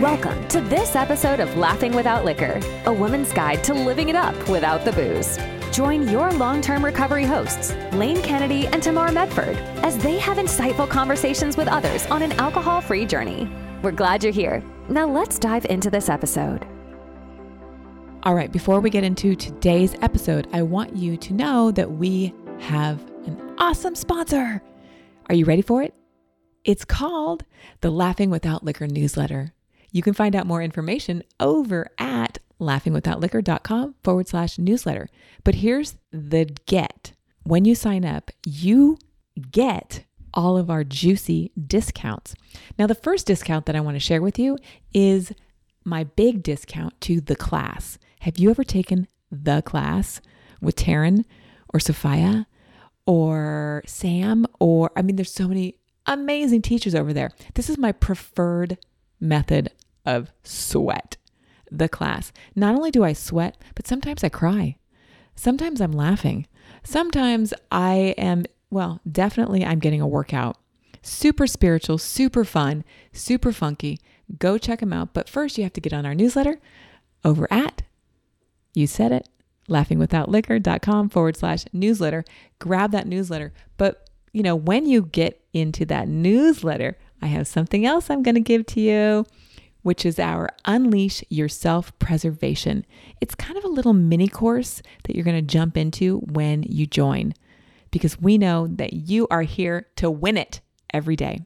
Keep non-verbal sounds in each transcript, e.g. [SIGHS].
Welcome to this episode of Laughing Without Liquor, a woman's guide to living it up without the booze. Join your long term recovery hosts, Lane Kennedy and Tamar Medford, as they have insightful conversations with others on an alcohol free journey. We're glad you're here. Now let's dive into this episode. All right, before we get into today's episode, I want you to know that we have an awesome sponsor. Are you ready for it? It's called the Laughing Without Liquor newsletter. You can find out more information over at laughingwithoutliquor.com forward slash newsletter. But here's the get when you sign up, you get all of our juicy discounts. Now, the first discount that I want to share with you is my big discount to the class. Have you ever taken the class with Taryn or Sophia or Sam? Or, I mean, there's so many amazing teachers over there. This is my preferred method of sweat, the class. Not only do I sweat, but sometimes I cry. Sometimes I'm laughing. Sometimes I am, well, definitely I'm getting a workout. Super spiritual, super fun, super funky. Go check them out. But first, you have to get on our newsletter over at, you said it, laughingwithoutliquor.com forward slash newsletter. Grab that newsletter. But, you know, when you get into that newsletter, I have something else I'm going to give to you, which is our Unleash Your Self Preservation. It's kind of a little mini course that you're going to jump into when you join because we know that you are here to win it every day.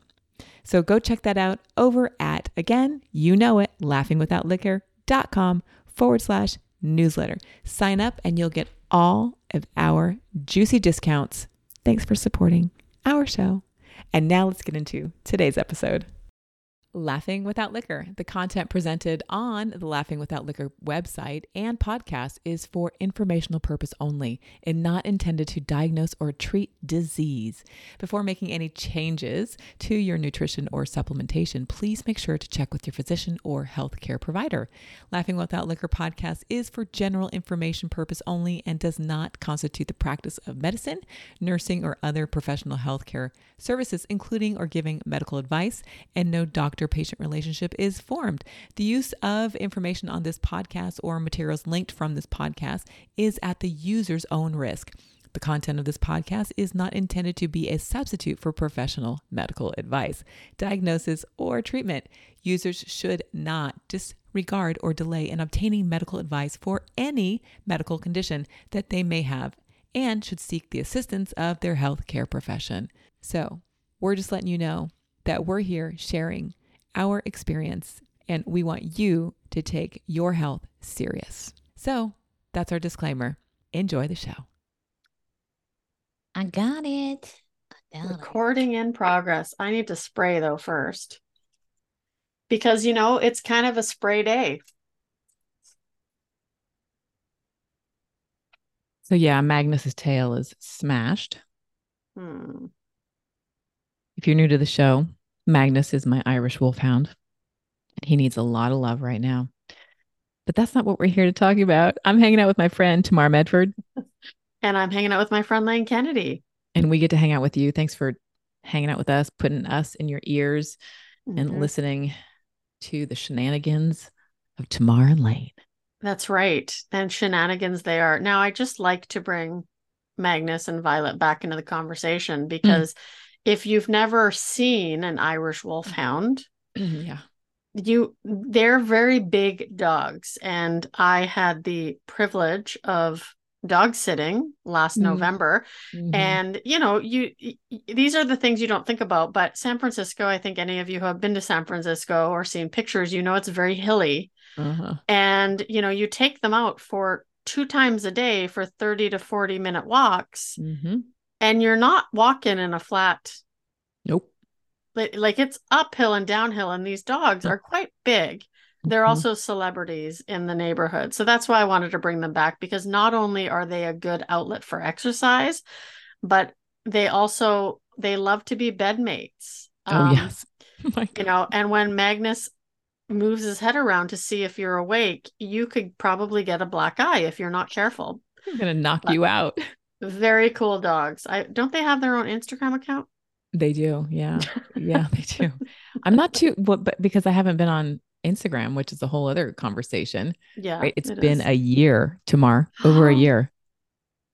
So go check that out over at, again, you know it, laughingwithoutliquor.com forward slash newsletter. Sign up and you'll get all of our juicy discounts. Thanks for supporting our show. And now let's get into today's episode. Laughing Without Liquor. The content presented on the Laughing Without Liquor website and podcast is for informational purpose only and not intended to diagnose or treat disease. Before making any changes to your nutrition or supplementation, please make sure to check with your physician or healthcare provider. Laughing Without Liquor podcast is for general information purpose only and does not constitute the practice of medicine, nursing, or other professional healthcare services, including or giving medical advice, and no doctor patient relationship is formed. The use of information on this podcast or materials linked from this podcast is at the user's own risk. The content of this podcast is not intended to be a substitute for professional medical advice, diagnosis, or treatment. Users should not disregard or delay in obtaining medical advice for any medical condition that they may have and should seek the assistance of their healthcare profession. So, we're just letting you know that we're here sharing our experience and we want you to take your health serious. So, that's our disclaimer. Enjoy the show. I got it. I got it. Recording in progress. I need to spray though first. Because you know, it's kind of a spray day. So, yeah, Magnus's tail is smashed. Hmm. If you're new to the show, Magnus is my Irish wolfhound. He needs a lot of love right now. But that's not what we're here to talk about. I'm hanging out with my friend Tamar Medford, And I'm hanging out with my friend Lane Kennedy. and we get to hang out with you. Thanks for hanging out with us, putting us in your ears, and Mhm. listening to the shenanigans of Tamar and Lane. That's right. And shenanigans they are. Now, I just like to bring Magnus and Violet back into the conversation because if you've never seen an Irish wolfhound, yeah. you they're very big dogs and i had the privilege of dog sitting last Mm. november Mhm. and you know you these are the things you don't think about but san francisco i think any of you who have been to san francisco or seen pictures you know it's very hilly uh-huh. and you know you take them out for two times a day for 30 to 40 minute walks hmm and you're not walking in a flat Nope. like, like it's uphill and downhill and these dogs are quite big they're Mhm. also celebrities in the neighborhood so that's why i wanted to bring them back because not only are they a good outlet for exercise but they also they love to be bedmates Oh, Um, yes. [LAUGHS] You know and when magnus moves his head around to see if you're awake you could probably get a black eye if you're not careful I'm going to knock but- you out. [LAUGHS] very cool dogs i don't they have their own instagram account They do. Yeah. Yeah, they [LAUGHS] do. I'm not too, but because I haven't been on Instagram, which is a whole other conversation. Yeah. Right? It's it been is. a year, Tamar, over a [GASPS] year.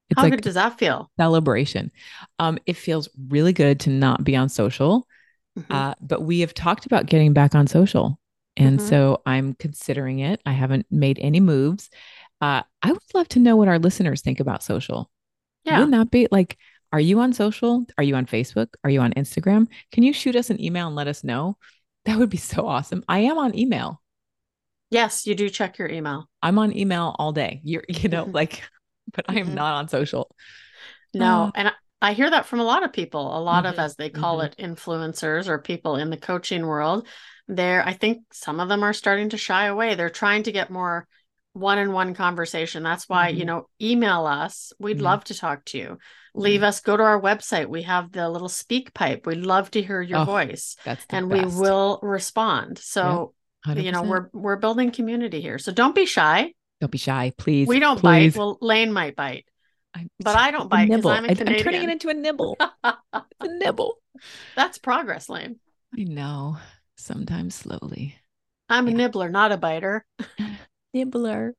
It's How like good does that feel? celebration. Um, it feels really good to not be on social. Mhm. Uh, but we have talked about getting back on social. And Mhm. so I'm considering it. I haven't made any moves. Uh, I would love to know what our listeners think about social. Yeah. Wouldn't that be like, are you on social? Are you on Facebook? Are you on Instagram? Can you shoot us an email and let us know? That would be so awesome. I am on email. Yes, you do check your email. I'm on email all day. You're, you know, Mhm. like, [LAUGHS] but I am Mhm. not on social. No, Oh. and I, I hear that from a lot of people, a lot of, Mhm, as they call mhm. it, influencers or people in the coaching world. They're, I think some of them are starting to shy away. They're trying to get more one-on-one conversation. That's why, you Mhm. know, email us. We'd Yeah. love to talk to you. Leave us, go to our website. We have the little SpeakPipe. We'd love to hear your Oh, voice That's and best. we will respond. So, you know, we're we're building community here. So don't be shy. Don't be shy, please. we don't please. bite. Well, Lane might bite, I- but I don't bite because. I'm I'm turning it into a nibble. A [LAUGHS] nibble. That's progress, Lane. I know. Sometimes slowly. I'm a nibbler, not a biter. [LAUGHS] Nibbler.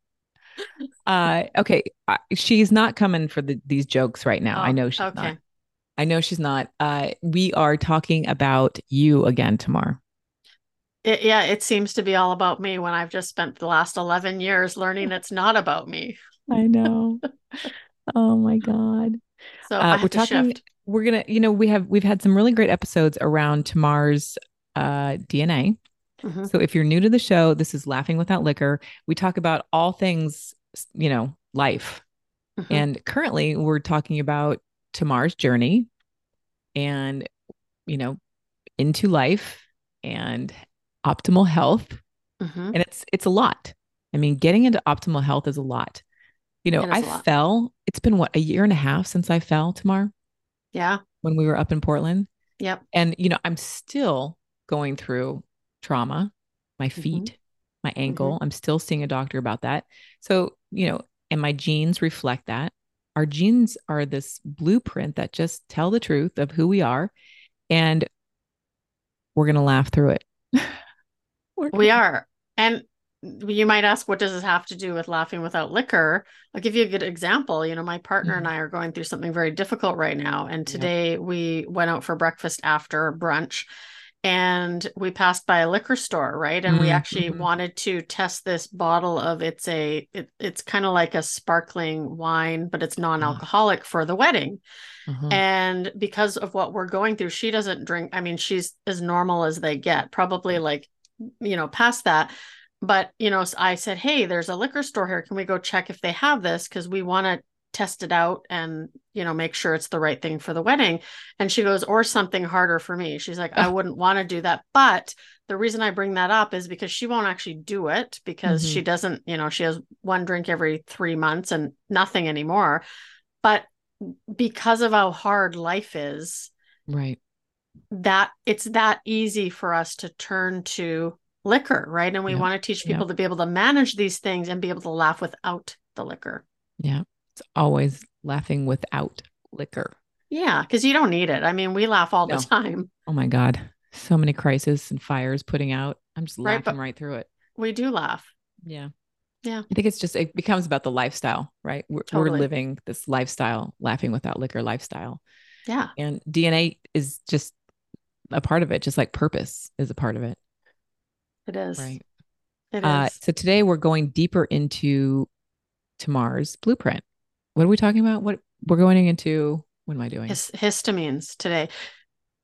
Uh, okay. She's not coming for the, these jokes right now. I Oh, know she's okay. not. I know she's not. Uh, we are talking about you again Tamar. It, yeah, it seems to be all about me when I've just spent the last 11 years learning it's not about me. [LAUGHS] I know. oh my [LAUGHS] God. So Uh, I we're to talking. shift. We're gonna. You know, we have we've had some really great episodes around Tamar's uh, DNA. Mhm. So if you're new to the show, this is Laughing Without Liquor. We talk about all things, you know, life. Mhm. And currently we're talking about Tamar's journey and, you know, into life and optimal health. Mhm. And it's it's a lot. I mean, getting into optimal health is a lot. You know, I fell. It's been what, a year and a half since I fell, Tamar, Yeah. when we were up in Portland. Yep. And, you know, I'm still going through trauma, my Mm-hmm. feet, my ankle. I'm still seeing a doctor about that. So, you know, and my genes reflect that. Our genes are this blueprint that just tell the truth of who we are. And we're going to laugh through it. [LAUGHS] We're We are. And you might ask, what does this have to do with laughing without liquor? I'll give you a good example. You know, my partner and I are going through something very difficult right now. And Yeah. today we went out for breakfast after brunch and we passed by a liquor store, right? And we Mm, actually mhm. wanted to test this bottle of it's a it, it's kind of like a sparkling wine, but it's non-alcoholic for the wedding. Uh-huh. And because of what we're going through, she doesn't drink. I mean, she's as normal as they get, probably like, you know, past that. But, you know, I said, Hey, there's a liquor store here. Can we go check if they have this? Because we want to test it out and, you know, make sure it's the right thing for the wedding. And she goes, Or something harder for me. She's like, I wouldn't want to do that. But the reason I bring that up is because she won't actually do it because Mm-hmm. she doesn't, you know, she has one drink every three months and nothing anymore. But because of how hard life is, right. that it's that easy for us to turn to liquor, right? And we Yep. want to teach Yep. people to be able to manage these things and be able to laugh without the liquor. Yeah. It's always laughing without liquor. Yeah, because you don't need it. I mean, we laugh all No. the time. Oh my God. So many crises and fires putting out. I'm just Right, laughing right through it. We do laugh. Yeah. Yeah. I think it's just, it becomes about the lifestyle, right? We're, we're living this lifestyle, laughing without liquor lifestyle. Yeah. And DNA is just a part of it, just like purpose is a part of it. It is. Right. It is. Uh, so today we're going deeper into Tamar's blueprint. What are we talking about? What we're going into? What am I doing? His- histamines today.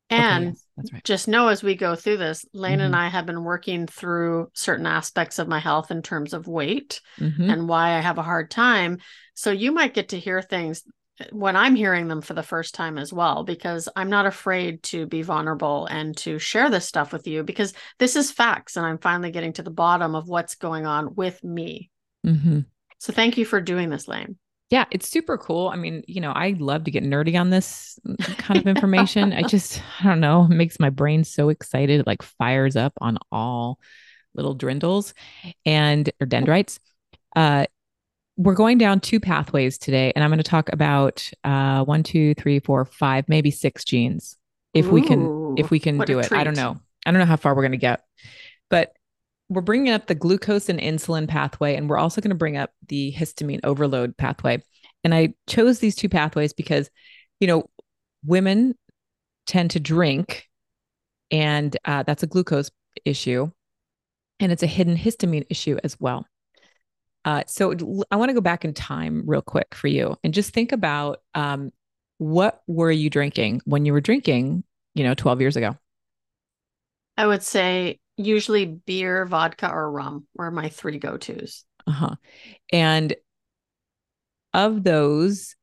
Okay, And yes, that's right. just know as we go through this, Lane and Mhm. I have been working through certain aspects of my health in terms of weight Mhm. and why I have a hard time. So you might get to hear things uh, when I'm hearing them for the first time as well, because I'm not afraid to be vulnerable and to share this stuff with you because this is facts. And I'm finally getting to the bottom of what's going on with me. Mhm. So thank you for doing this, Lane. Yeah, it's super cool. I mean, you know, I love to get nerdy on this kind of information. I just, I don't know, makes my brain so excited, like fires up on all little drindles and or dendrites. Uh, we're going down two pathways today, and I'm going to talk about uh, one, two, three, four, five, maybe six genes, if we can, if we can do it. I don't know. I don't know how far we're going to get, but we're bringing up the glucose and insulin pathway, and we're also going to bring up the histamine overload pathway. And I chose these two pathways because, you know, women tend to drink, and uh, that's a glucose issue, and it's a hidden histamine issue as well. Uh, so I want to go back in time real quick for you and just think about um, what were you drinking when you were drinking, you know, 12 years ago? I would say usually beer, vodka, or rum were my three go tos. Uh huh. And of those,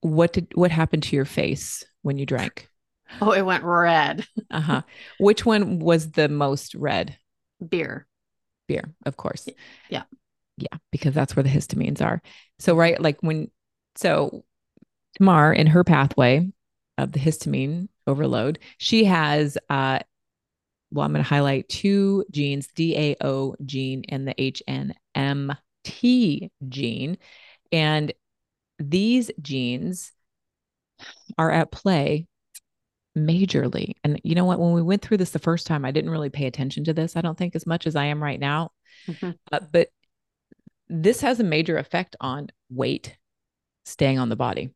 what did what happened to your face when you drank? [LAUGHS] Oh, it went red. [LAUGHS] uh huh. Which one was the most red? Beer. Beer, of course. Yeah. Yeah, because that's where the histamines are. So, right, like when, so Tamar in her pathway of the histamine overload, she has, uh, well, I'm going to highlight two genes, DAO gene and the HNMT gene. And these genes are at play majorly. And you know what? When we went through this the first time, I didn't really pay attention to this. I don't think as much as I am right now. Mm-hmm. Uh, but this has a major effect on weight staying on the body.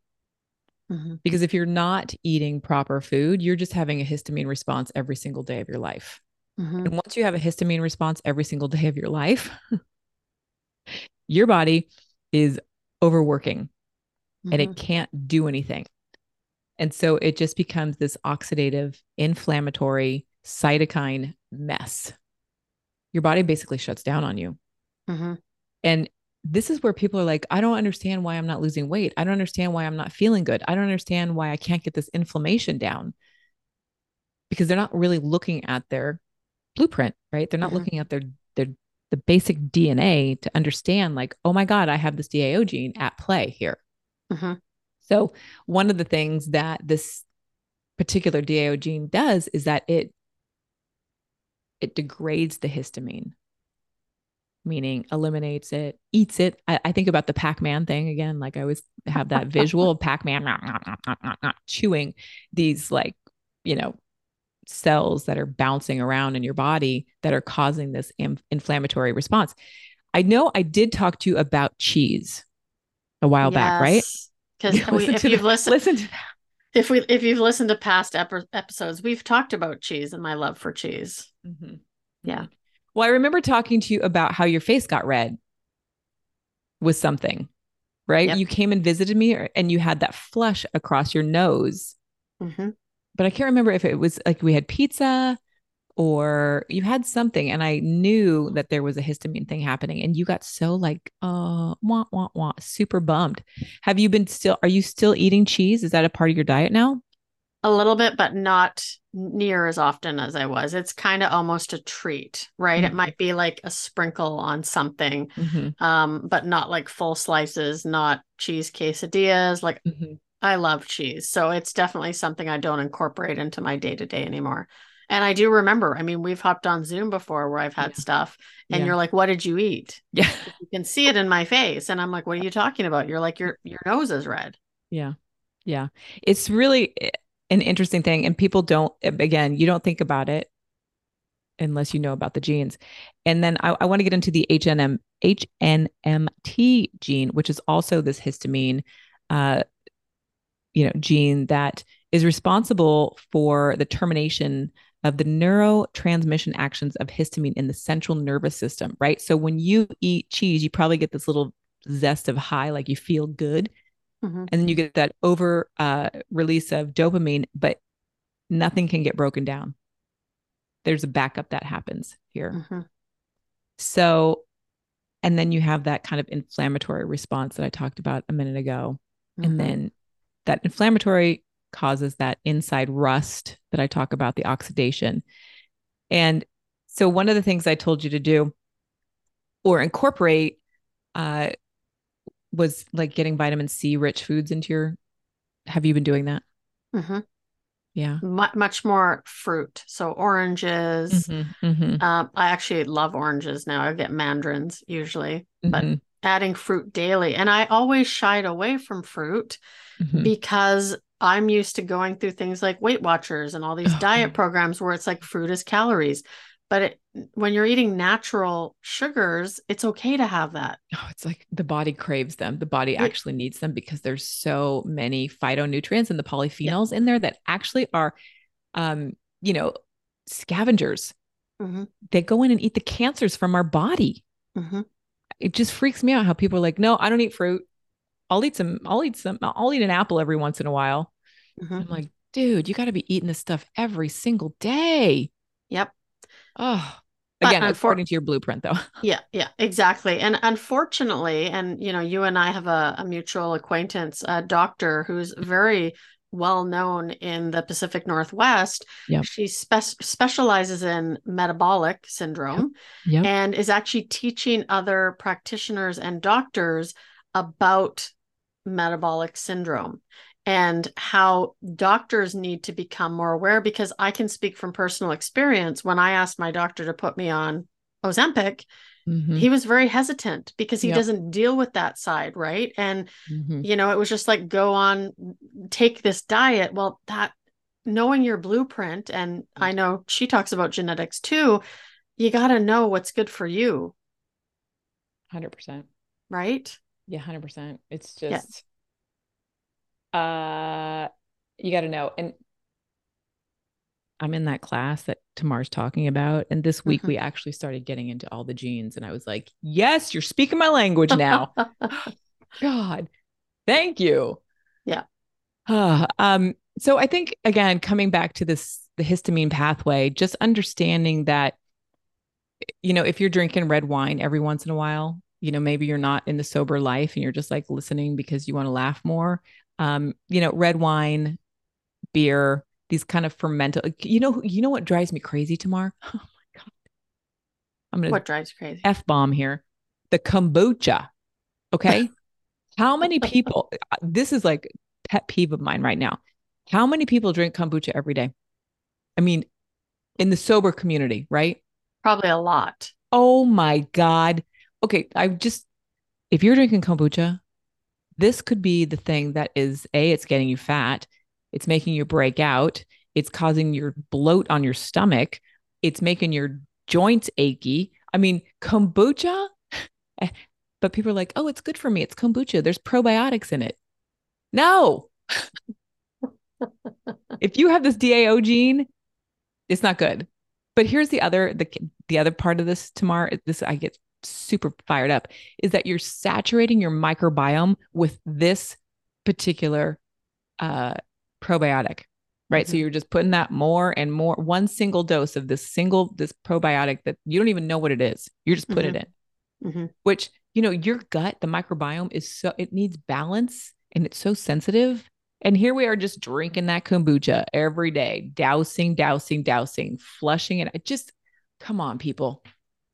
Mm-hmm. Because if you're not eating proper food, you're just having a histamine response every single day of your life. Mm-hmm. And once you have a histamine response every single day of your life, [LAUGHS] your body is overworking mm-hmm. and it mm-hmm. can't do anything. And so it just becomes this oxidative, inflammatory cytokine mess. Your body basically shuts down on you. Mm-hmm. And this is where people are like, I don't understand why I'm not losing weight. I don't understand why I'm not feeling good. I don't understand why I can't get this inflammation down because they're not really looking at their blueprint, right? They're not mm-hmm. looking at their their the basic DNA to understand like, oh my God, I have this DAO gene at play here. Mm-hmm. So one of the things that this particular DAO gene does is that it it degrades the histamine meaning eliminates it, eats it. I, I think about the Pac Man thing again. Like I always have that visual of Pac Man chewing these, like, you know, cells that are bouncing around in your body that are causing this am- inflammatory response. I know I did talk to you about cheese a while yes, back, right? Because [LAUGHS] if you've listened, listen to that. If we if you've listened to past ep- episodes, we've talked about cheese and my love for cheese. Mm-hmm. Yeah. Well, I remember talking to you about how your face got red with something, right? Yep. You came and visited me and you had that flush across your nose. Mm-hmm. But I can't remember if it was like we had pizza or you had something and I knew that there was a histamine thing happening and you got so like uh wah wah wah super bummed. Have you been still are you still eating cheese? Is that a part of your diet now? A little bit, but not near as often as I was. It's kind of almost a treat, right? Mm-hmm. It might be like a sprinkle on something, mm-hmm. um, but not like full slices, not cheese quesadillas. Like mm-hmm. I love cheese. So it's definitely something I don't incorporate into my day to day anymore. And I do remember, I mean, we've hopped on Zoom before where I've had yeah. stuff and yeah. you're like, what did you eat? Yeah. You can see it in my face. And I'm like, what are you talking about? You're like, your your nose is red. Yeah. Yeah. It's really eh, an interesting thing. And people don't, again, you don't think about it unless you know about the genes. And then I, I want to get into the HNM, HNMT gene, which is also this histamine, uh, you know, gene that is responsible for the termination of the neurotransmission actions of histamine in the central nervous system, right? So when you eat cheese, you probably get this little zest of high, like you feel good. Mm-hmm. And then you get that over uh, release of dopamine, but nothing can get broken down. There's a backup that happens here. Mm-hmm. So, and then you have that kind of inflammatory response that I talked about a minute ago. Mm-hmm. And then that inflammatory causes that inside rust that I talk about, the oxidation. And so, one of the things I told you to do or incorporate uh, was like getting vitamin C rich foods into your have you been doing that? Mm-hmm. Yeah. M- much more fruit. So oranges. Mm-hmm, mm-hmm. Um, I actually love oranges now. I get mandarins usually, but mm-hmm. adding fruit daily. And I always shied away from fruit mm-hmm. because I'm used to going through things like Weight Watchers and all these oh, diet programs where it's like fruit is calories. But it, when you're eating natural sugars, it's okay to have that. Oh, it's like the body craves them. The body Yeah. actually needs them because there's so many phytonutrients and the polyphenols in there that actually are, um, you know, scavengers. Mhm. They go in and eat the cancers from our body. Mhm. It just freaks me out how people are like, no, I don't eat fruit. I'll eat some, I'll eat some, I'll eat an apple every once in a while. Mhm. I'm like, dude, you got to be eating this stuff every single day. Yep. Oh, again, unfor- according to your blueprint, though. [LAUGHS] Yeah, yeah, exactly. And unfortunately, and you know, you and I have a, a mutual acquaintance, a doctor who's very well known in the Pacific Northwest. Yep. She spe- specializes in metabolic syndrome Yep. and is actually teaching other practitioners and doctors about metabolic syndrome and how doctors need to become more aware because I can speak from personal experience when I asked my doctor to put me on Ozempic Mhm, he was very hesitant because he Yep. doesn't deal with that side right and mhm. you know it was just like go on take this diet well that knowing your blueprint and i know she talks about genetics too you got to know what's good for you 100%. right Yeah, 100%. It's Yeah. Uh, you got to know. And I'm in that class that Tamar's talking about. And this week we actually started getting into all the genes. And I was like, yes, you're speaking my language now. [LAUGHS] God, thank you. Yeah. Ah, [SIGHS] um, so I think again, coming back to this the histamine pathway, just understanding that, you know, if you're drinking red wine every once in a while, you know, maybe you're not in the sober life and you're just like listening because you want to laugh more. Um, you know, red wine, beer, these kind of fermented, you know, you know what drives me crazy, Tamar? [LAUGHS] Oh my God. I'm gonna what drives crazy F bomb here. The kombucha. Okay. [LAUGHS] How many people, [LAUGHS] this is like pet peeve of mine right now. How many people drink kombucha every day? I mean, in the sober community, right? probably a lot Oh my God. Okay. I just, if you're drinking kombucha, this could be the thing that is A, it's getting you fat, it's making you break out, it's causing your bloat on your stomach, it's making your joints achy. I mean, kombucha, [LAUGHS] eh, but people are like, oh, it's good for me. It's kombucha. There's probiotics in it. No. [LAUGHS] if you have this DAO gene, it's not good. But here's the other the the other part of this Tamar. This I get super fired up is that you're saturating your microbiome with this particular uh, probiotic, right? So Mhm. you're just putting that more and more, one single dose of this single this probiotic that you don't even know what it is. You're just putting it in Mhm. which you know your gut the microbiome is so it needs balance and it's so sensitive and here we are just drinking that kombucha every day dousing dousing dousing flushing it I just come on people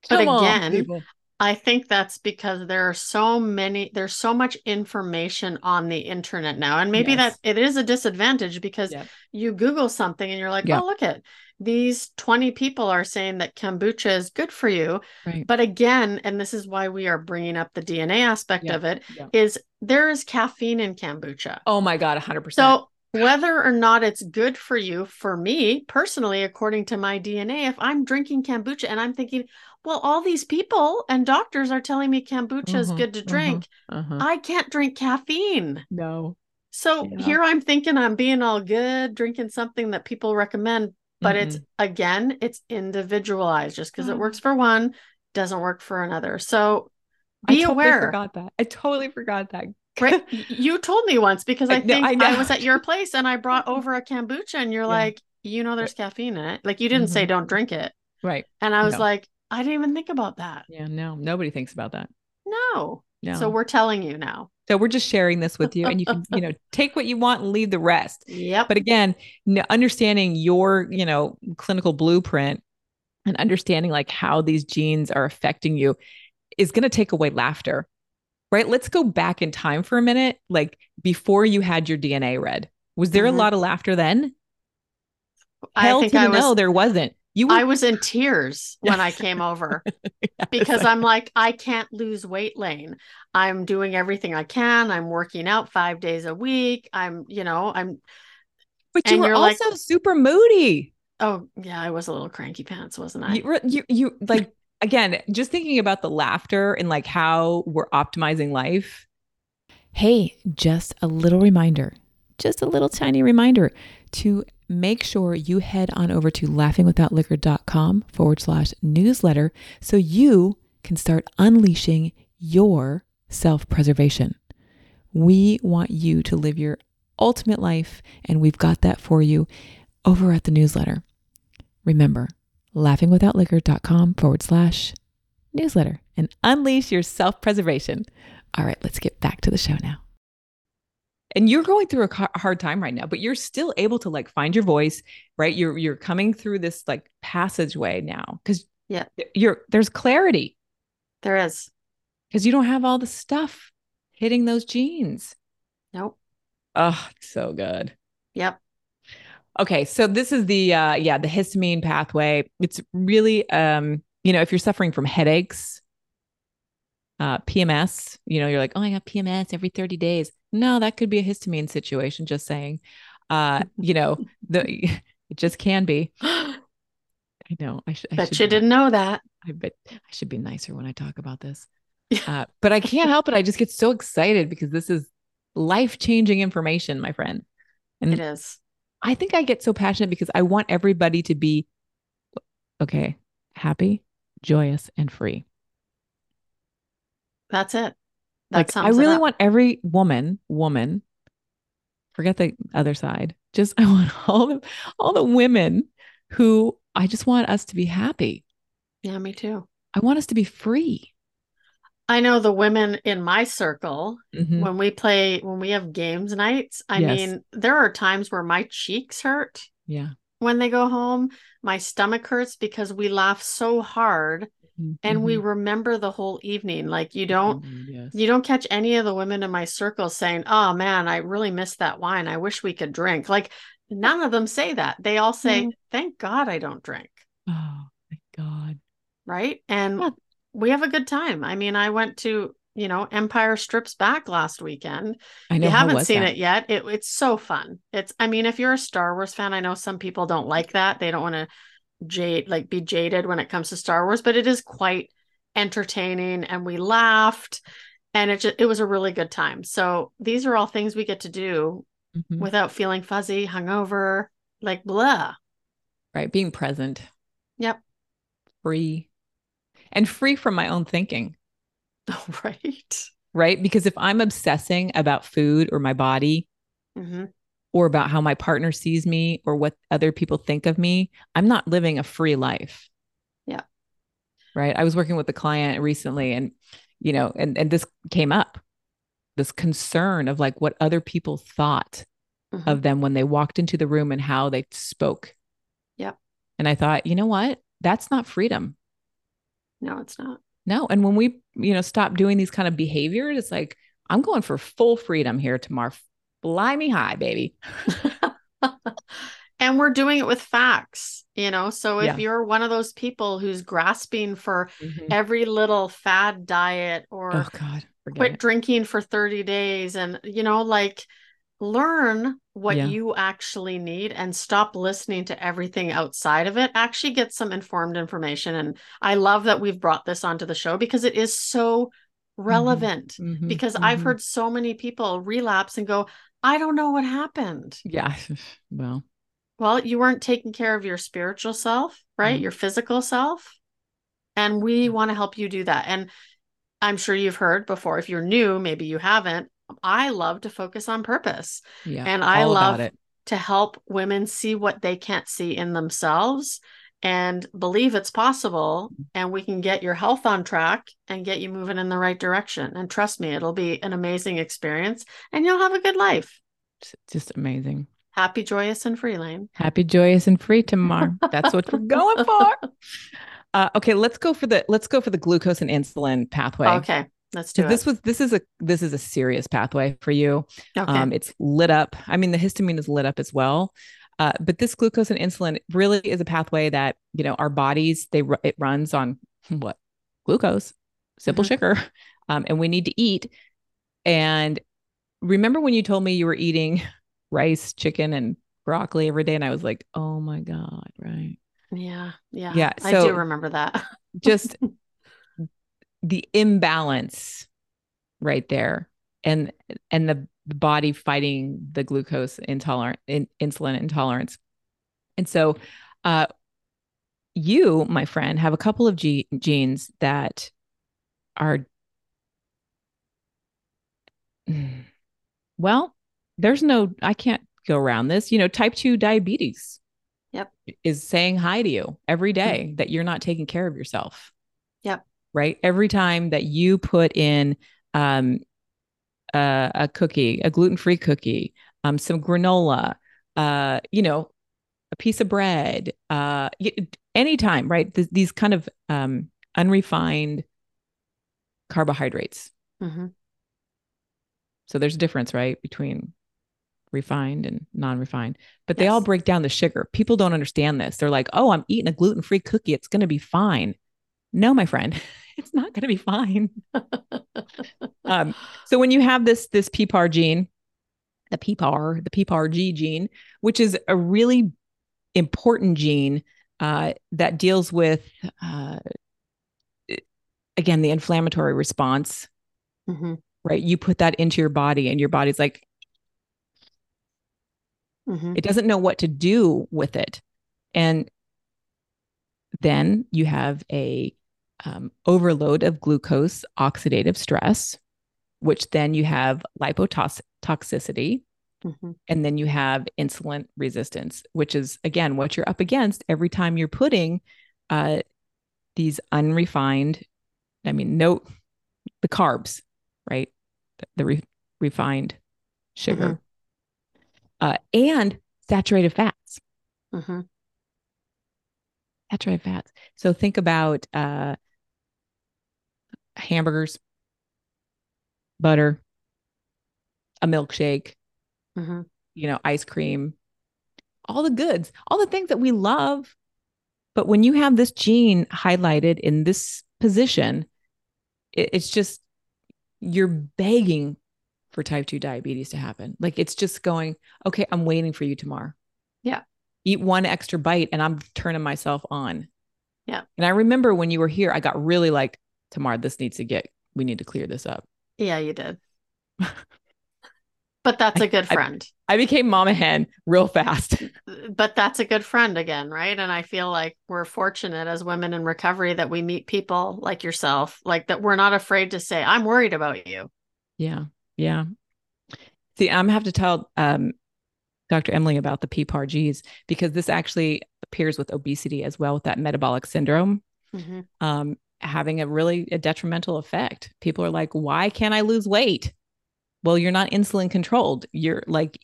But Come on, again, people. I think that's because there are so many, there's so much information on the internet now. And maybe Yes. that it is a disadvantage because Yep. you Google something and you're like, Yep. oh, look at these 20 people are saying that kombucha is good for you. right But again, and this is why we are bringing up the DNA aspect Yep. of it, is there is caffeine in kombucha. oh my god 100% So whether or not it's good for you, for me personally, according to my DNA, if I'm drinking kombucha and I'm thinking, well, all these people and doctors are telling me kombucha is Mhm, good to mhm. drink. uh-huh. I can't drink caffeine. no So Yeah. here I'm thinking I'm being all good, drinking something that people recommend, but it's again, it's individualized. Just because it works for one doesn't work for another. So I be totally aware. forgot that I totally forgot that Right. [LAUGHS] You told me once because I I know- think I I, know. was at your place and I brought over a kombucha and you're Yeah. like, you know, there's caffeine in it. Like you didn't say Mhm. don't drink it. right And I was No. like, I didn't even think about that. yeah no nobody thinks about that No. no So we're telling you now. so we're just sharing this with you and you can you know [LAUGHS] take what you want and leave the rest Yep. but again understanding your you know clinical blueprint and understanding like how these genes are affecting you is going to take away laughter right let's go back in time for a minute like before you had your dna read was there Mhm. a lot of laughter then I think to I was no there wasn't you were I was in tears [LAUGHS] when I came over [LAUGHS] because I'm like, I can't lose weight, Lane. I'm doing everything I can. I'm working out five days a week. I'm, you know, I'm but you and were you're like- also super moody Oh yeah, I was a little cranky pants, wasn't I? You, you, you like again, just thinking about the laughter and like how we're optimizing life. Hey, just a little reminder, just a little tiny reminder to make sure you head on over to laughingwithoutliquor.com forward slash newsletter so you can start unleashing your self preservation. We want you to live your ultimate life, and we've got that for you over at the newsletter. Remember, laughingwithoutliquor.com forward slash newsletter and unleash your self preservation. All right, let's get back to the show now. And you're going through a hard time right now, but you're still able to like find your voice, right? You're you're coming through this like passageway now because yeah, you're there's clarity. There is because you don't have all the stuff hitting those genes. Nope. Oh, so good. Yep. Okay, so this is the uh yeah, the histamine pathway. It's really um, you know, if you're suffering from headaches, uh PMS, you know, you're like, "Oh, I got PMS every 30 days." No, that could be a histamine situation, just saying. Uh, [LAUGHS] you know, the [LAUGHS] it just can be. [GASPS] I know. I, sh- I bet you didn't know that. I bet I should be nicer when I talk about this. [LAUGHS] Uh, but I can't help it. I just get so excited because this is life changing information, my friend. And it is. I think I get so passionate because I want everybody to be okay, happy, joyous, and free. That's it. That like I really want every woman, woman, forget the other side. [LAUGHS] Just I want all the all the women who I just want us to be happy. Yeah, me too. I want us to be free. I know the women in my circle mm-hmm. when we play when we have games nights. I yes. mean, there are times where my cheeks hurt. Yeah. When they go home, my stomach hurts because we laugh so hard. And we mm-hmm. remember the whole evening. Like you don't yes. you don't catch any of the women in my circle saying, "Oh man, I really missed that wine. I wish we could drink." Like none of them say that. They all say, mm-hmm. "Thank God I don't drink." Oh, my God. Right? And yeah we have a good time. I mean, I went to you know Empire Strips Back last weekend. I know. You haven't seen that? it yet. It, it's so fun. It's. I mean, if you're a Star Wars fan, I know some people don't like that. They don't want to jade like be jaded when it comes to Star Wars, but it is quite entertaining, and we laughed, and it just, it was a really good time. So these are all things we get to do mm-hmm. without feeling fuzzy, hungover, like blah. Right, being present. Yep. Free and free from my own thinking. Oh, [LAUGHS] right. Right. Because if I'm obsessing about food or my body mm-hmm. Or about how my partner sees me or what other people think of me, I'm not living a free life. Yeah. Right. I was working with a client recently and, you know, and, and this came up this concern of like what other people thought mm-hmm. of them when they walked into the room and how they spoke. Yep. And I thought, you know what? That's not freedom. No, it's not. No. And when we, you know, stop doing these kind of behaviors, it's like, I'm going for full freedom here Tamar. Fly me high, baby. [LAUGHS] and we're doing it with facts, you know. So if yeah. you're one of those people who's grasping for mm-hmm. every little fad diet or oh, God, quit it. drinking for 30 days and, you know, like, learn what yeah. you actually need and stop listening to everything outside of it actually get some informed information and i love that we've brought this onto the show because it is so mm-hmm. relevant mm-hmm, because mm-hmm. i've heard so many people relapse and go i don't know what happened. Yeah [LAUGHS] well. Well you weren't taking care of your spiritual self right? Mm-hmm. your physical self. And we want to help you do that. And i'm sure you've heard before if you're new maybe you haven't I love to focus on purpose. Yeah, and I love to help women see what they can't see in themselves and believe it's possible and we can get your health on track and get you moving in the right direction. And trust me, it'll be an amazing experience and you'll have a good life. Just amazing. Happy, joyous, and free, Lane. Happy, joyous, and free Tamar. [LAUGHS] That's what we're going for. Uh, okay, let's go for the let's go for the glucose and insulin pathway. Okay. Let's do it. This was this is a this is a serious pathway for you. Okay. Um, it's lit up. I mean, the histamine is lit up as well. Uh, but this glucose and insulin really is a pathway that you know our bodies they it runs on [LAUGHS] what glucose, simple mm-hmm. sugar, [LAUGHS] um, and we need to eat. And remember when you told me you were eating [LAUGHS] rice, chicken, and broccoli every day. And I was like, oh my God, right. Yeah. Yeah. Yeah, I do remember that. Just the imbalance right there. And and the, the body fighting the glucose intolerant in, insulin intolerance. And so uh you, my friend, have a couple of ge- genes that are well, there's no I can't go around this. You know, type 2 diabetes. Yep. Is saying hi to you every day that you're not taking care of yourself. Yep. Right? Every time that you put in um uh, a cookie, a gluten-free cookie, um some granola, uh you know, a piece of bread, uh anytime, right? Th- these kind of um unrefined carbohydrates. Mhm. So there's a difference, right, between refined and non-refined. But they all break down the sugar. People don't understand this. They're like, "Oh, I'm eating a gluten-free cookie. It's going to be fine." No, my friend, [LAUGHS] [LAUGHS] it's not going to be fine. [LAUGHS] um, so when you have this this PPAR gene, the PPAR, the PPARG gene, which is a really important gene uh, that deals with uh, again the inflammatory response Mhm. right? You put that into your body, and your body's like, Mhm. it doesn't know what to do with it. And then you have a um, overload of glucose oxidative stress, which then you have lipotoxicity, Mhm. and then you have insulin resistance, which is again what you're up against every time you're putting uh, these unrefined, I mean, no, the carbs, right? The, re- refined sugar, uh, and saturated fats. Mhm. Saturated fats. So think about uh, hamburgers, butter, a milkshake, Mhm. you know, ice cream, all the goods, all the things that we love. But when you have this gene highlighted in this position, it, it's just you're begging for type 2 diabetes to happen. Like it's just going, okay, I'm waiting for you Tamar. Yeah. Eat one extra bite and I'm turning myself on. Yeah. And I remember when you were here, I got really like, Tamar, this needs to get, we need to clear this up. Yeah, you did. but that's [LAUGHS] a good friend. I became mama hen real fast. [LAUGHS] but that's a good friend again, right? And I feel like we're fortunate as women in recovery that we meet people like yourself, like that we're not afraid to say, I'm worried about you. Yeah. Yeah. See, I'm have to tell um, Dr. Emily about the PPARGs because this actually appears with obesity as well with that metabolic syndrome Mhm. um, having a really a detrimental effect. People are like, why can't I lose weight? Well, you're not insulin controlled. You're like,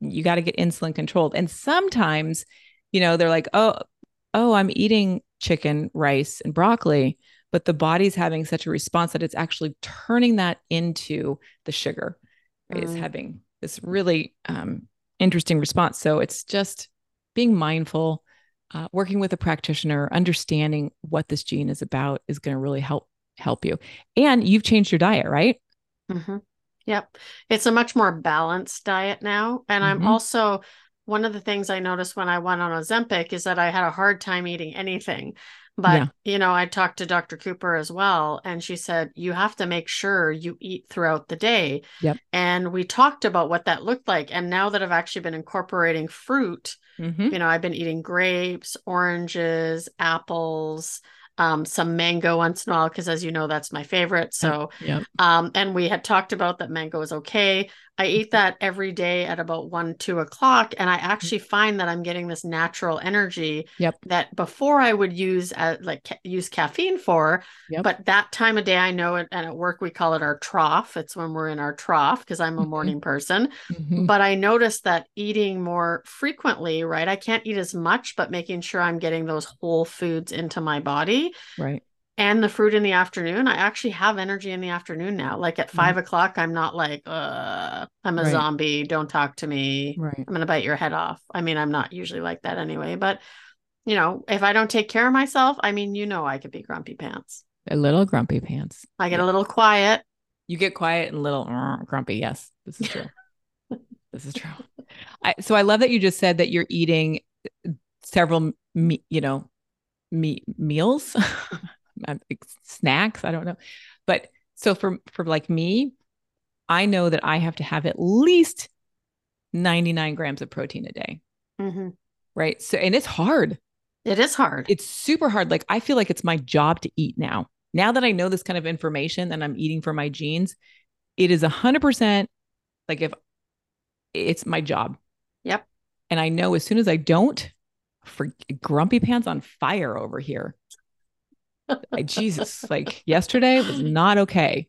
you got to get insulin controlled. And sometimes, you know, they're like, oh, oh, I'm eating chicken, rice, and broccoli, but the body's having such a response that it's actually turning that into the sugar. Right? It's Mm. having this really um, interesting response. So it's just being mindful, uh, working with a practitioner, understanding what this gene is about is going to really help help you. And you've changed your diet, right? Mhm. Yep. It's a much more balanced diet now. And I'm Mhm. also, one of the things I noticed when I went on Ozempic is that I had a hard time eating anything. But, Yeah. you know, I talked to Dr. Cooper as well, and she said, you have to make sure you eat throughout the day. Yep. And we talked about what that looked like. And now that I've actually been incorporating fruit, Mm-hmm. you know, I've been eating grapes, oranges, apples, um, some mango once in a while, because as you know, that's my favorite. So, Yep. um, and we had talked about that mango is okay. I eat that every day at about one, two o'clock. And I actually find that I'm getting this natural energy Yep. that before I would use uh, like ca- use caffeine for, Yep. but that time of day I know it. And at work, we call it our trough. It's when we're in our trough because I'm a Mhm. morning person but I noticed that eating more frequently, right? I can't eat as much, but making sure I'm getting those whole foods into my body Right. and the fruit in the afternoon. I actually have energy in the afternoon now. Like at Mhm. 5 o'clock, I'm not like, uh, I'm a Right. zombie. Don't talk to me. Right. I'm going to bite your head off. I mean, I'm not usually like that anyway, but you know, if I don't take care of myself, I mean, you know, I could be grumpy pants. A little grumpy pants. I get Yeah. a little quiet. You get quiet and a little uh, grumpy. Yes, this is true. [LAUGHS] This is true. I, so I love that you just said that you're eating several, me, you know, me, meals, [LAUGHS] snacks. I don't know, but so for for like me, I know that I have to have at least 99 grams of protein a day. Mm-hmm. Right. So, and it's hard. It is hard. It's super hard. Like, I feel like it's my job to eat now. Now that I know this kind of information and I'm eating for my genes, it is 100% like if it's my job. Yep. And I know as soon as I don't, for grumpy pants on fire over here. like, Jesus, like yesterday was not okay.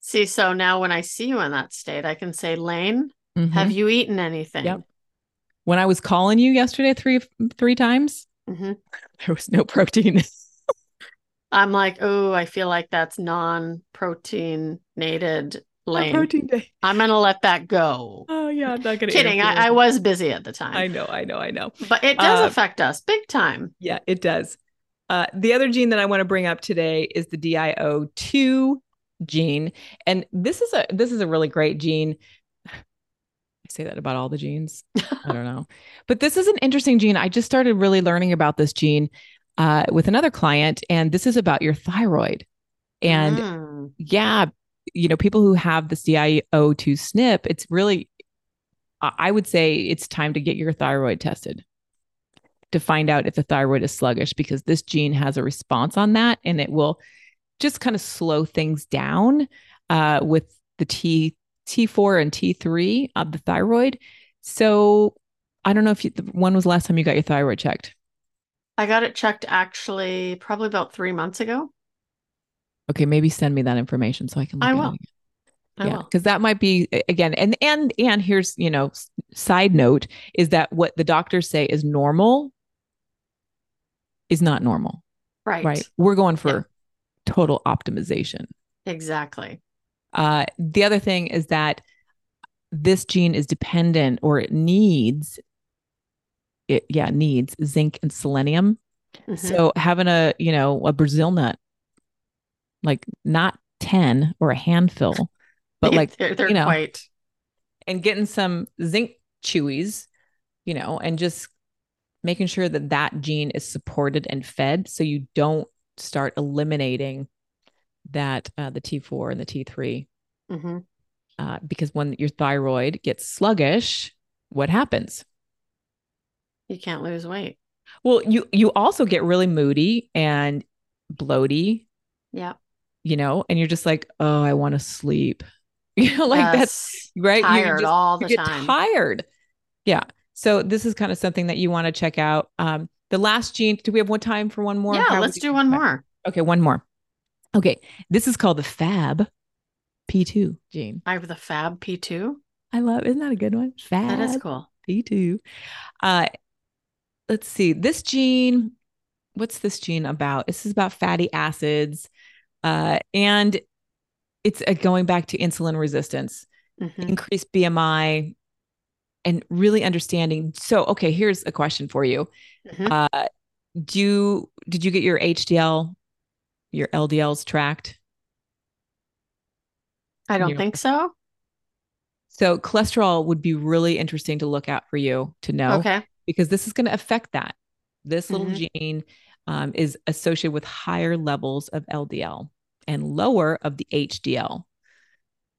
See, so now when I see you in that state, I can say, Lane, Mhm. have you eaten anything? Yep. When I was calling you yesterday three three times, hmm there was no protein. [LAUGHS] I'm like, oh, I feel like that's Lane. protein day. I'm gonna let that go. Oh yeah, I'm not gonna. Kidding. I, I was busy at the time. I know, I know, I know. But it does Uh, affect us big time. Yeah, it does. Uh, the other gene that I want to bring up today is the DIO2 gene, and this is a this is a really great gene. I say that about all the genes. I don't know, [LAUGHS] but this is an interesting gene. I just started really learning about this gene uh, with another client, and this is about your thyroid. And Mm. yeah, you know, people who have this DIO2 SNP, it's really, I would say it's time to get your thyroid tested to find out if the thyroid is sluggish because this gene has a response on that and it will just kind of slow things down uh, with the T T4 and T3 of the thyroid. So I don't know if you, when was the last time you got your thyroid checked? I got it checked actually probably about three months ago. Okay, maybe send me that information so I can look I will. it. I yeah will. because that might be again and and and here's you know side note is that what the doctors say is normal is not normal Right. right we're going for total optimization Exactly. uh the other thing is that this gene is dependent or it needs it yeah needs zinc and selenium Mhm. so having a you know a brazil nut like not 10 or a handful but [LAUGHS] like they're, they're you know, quite and getting some zinc chewies, you know, and just making sure that that gene is supported and fed so you don't start eliminating that uh, the T4 and the T3 Mhm. uh, because when your thyroid gets sluggish, what happens? you can't lose weight. Well, you you also get really moody and bloaty, Yeah. You know, and you're just like, oh, I want to sleep. [LAUGHS] You know, like that's Yes. right. You tired just- all you the get time. tired. Yeah. So this is kind of something that you want to check out. Um, the last gene. Do we have one time for one more? yeah, How let's do you- one more. Okay, one more. Okay, this is called the Fab P2 gene. I have the Fab P2. I love. Isn't that a good one? Fab That is cool. P2. Uh, let's see. This gene. What's this gene about? This is about fatty acids, uh, and it's uh, going back to insulin resistance. Mhm. increased BMI and really understanding. So, okay, here's a question for you. Mhm. Uh, do you, did you get your HDL, your LDLs tracked? I don't think so. So, cholesterol would be really interesting to look at for you to know Okay. because this is going to affect that. This little gene um, is associated with higher levels of LDL and lower of the HDL.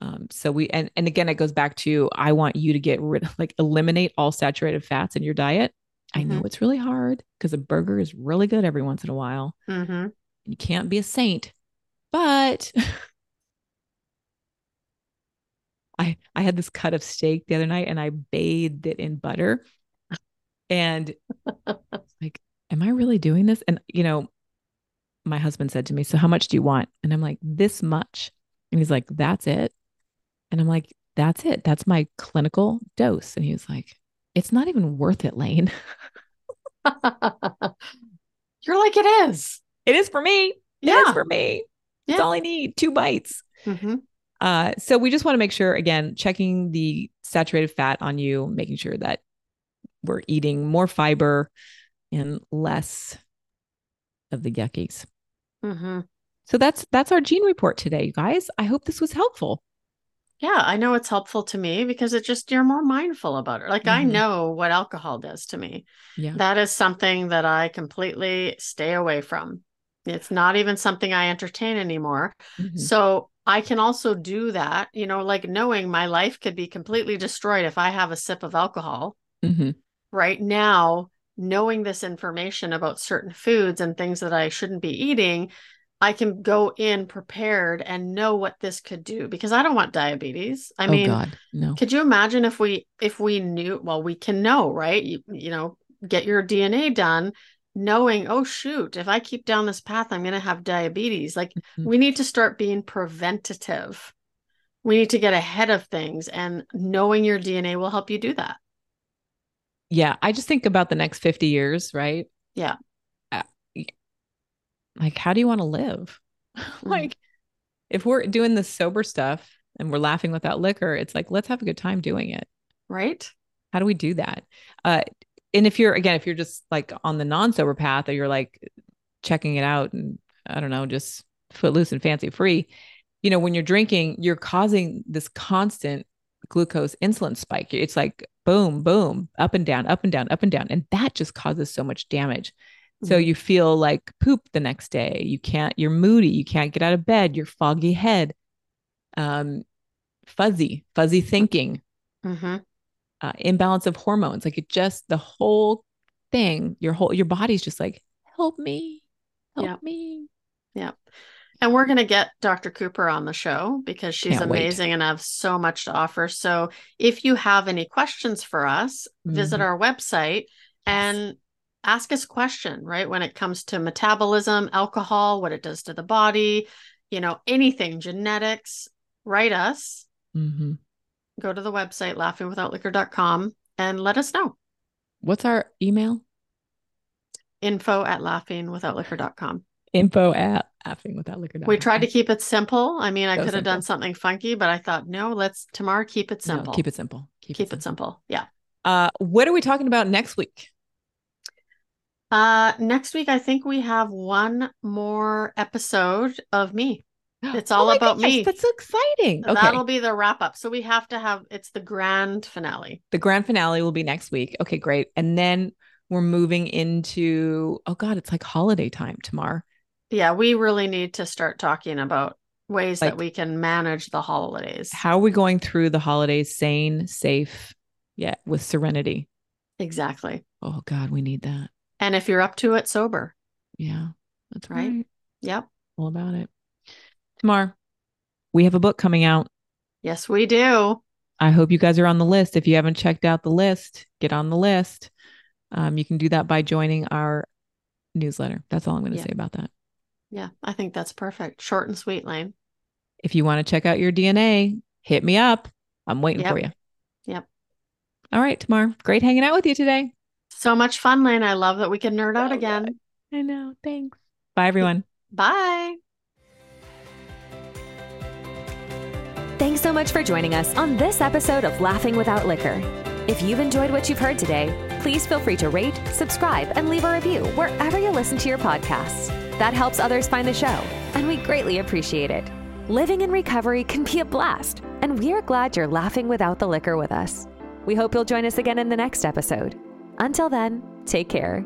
Um, so we and and again, it goes back to I want you to get rid of like eliminate all saturated fats in your diet. I know Mhm. it's really hard because a burger is really good every once in a while. hmm You can't be a saint, but [LAUGHS] I I had this cut of steak the other night and I bathed it in butter. And [LAUGHS] like, am I really doing this? And you know, my husband said to me, "So how much do you want?" And I'm like, "This much." And he's like, "That's it." And I'm like, "That's it. That's my clinical dose." And he was like, "It's not even worth it, Lane." [LAUGHS] You're like it is. It is for me. Yeah. is for me. It's Yeah. all I need. Two bites. hmm Uh, so we just want to make sure, again, checking the saturated fat on you, making sure that we're eating more fiber and less of the yuckies. Hmm So that's that's our gene report today, you guys. I hope this was helpful. Yeah, I know it's helpful to me because it just you're more mindful about it. Like I Mhm. know what alcohol does to me. Yeah. That is something that I completely stay away from. It's not even something I entertain anymore. Mhm. So I can also do that, you know, like knowing my life could be completely destroyed if I have a sip of alcohol. Mhm. Right now, knowing this information about certain foods and things that I shouldn't be eating, I can go in prepared and know what this could do because I don't want diabetes. I oh mean, God, no. could you imagine if we if we knew well we can know right you, you know get your dna done knowing oh shoot if i keep down this path i'm going to have diabetes like Mhm. we need to start being preventative we need to get ahead of things and knowing your dna will help you do that Yeah, I just think about the next 50 years, right? Yeah. Uh, like, how do you want to live? Mm-hmm. [LAUGHS] like, if we're doing the sober stuff and we're laughing without liquor, it's like, let's have a good time doing it. right How do we do that? Uh, and if you're, again, if you're just like on the non sober path or you're like checking it out and I don't know, just footloose and fancy free, you know, when you're drinking, you're causing this constant glucose insulin spike. It's like boom, boom, up and down, up and down, up and down. And that just causes so much damage. So Mhm. you feel like poop the next day. You can't, you're moody. You can't get out of bed. You're foggy head, um, fuzzy, fuzzy thinking, Mhm. uh, imbalance of hormones. Like it just, the whole thing, your whole, your body's just like, help me, help me. Yeah. me. And we're going to get Dr. Cooper on the show because she's Can't wait. amazing and have so much to offer. So if you have any questions for us, visit Mhm. our website and ask us a question, right? When it comes to metabolism, alcohol, what it does to the body, you know, anything, genetics, write us, hmm go to the website laughingwithoutliquor.com and let us know. What's our email? Info at laughingwithoutliquor.com. Info at liquor. We tried to keep it simple. I mean, I So could have done something funky, but I thought, no, let's tomorrow keep it simple. keep it simple. Keep, keep it simple. Yeah. Uh, what are we talking about next week? Uh next week I think we have one more episode of me. [GASPS] It's all Oh about gosh, me. That's so exciting. Okay. That'll be the wrap up. So we have to have it's the grand finale. the grand finale will be next week. Okay, great. And then we're moving into, oh God, it's like holiday time tomorrow. Yeah, we really need to start talking about ways Like- that we can manage the holidays. How are we going through the holidays sane, safe, yeah, with serenity? exactly. Oh God, we need that. And if you're up to it, sober. Yeah, that's Right. right. Yep. All about it. Tomorrow, we have a book coming out. Yes, we do. I hope you guys are on the list. If you haven't checked out the list, get on the list. Um, you can do that by joining our newsletter. That's all I'm going to Yeah. say about that. Yeah, I think that's perfect. Short and sweet, Lane. If you want to check out your DNA, hit me up. I'm waiting Yep. for you. Yep. All right, Tamar. Great hanging out with you today. So much fun, Lane. I love that we can nerd out So again. I know. Thanks. Bye, everyone. Bye. Thanks so much for joining us on this episode of Laughing Without Liquor. If you've enjoyed what you've heard today, please feel free to rate, subscribe, and leave a review wherever you listen to your podcasts. That helps others find the show, and we greatly appreciate it. Living in recovery can be a blast, and we're glad you're laughing without the liquor with us. We hope you'll join us again in the next episode. Until then, take care.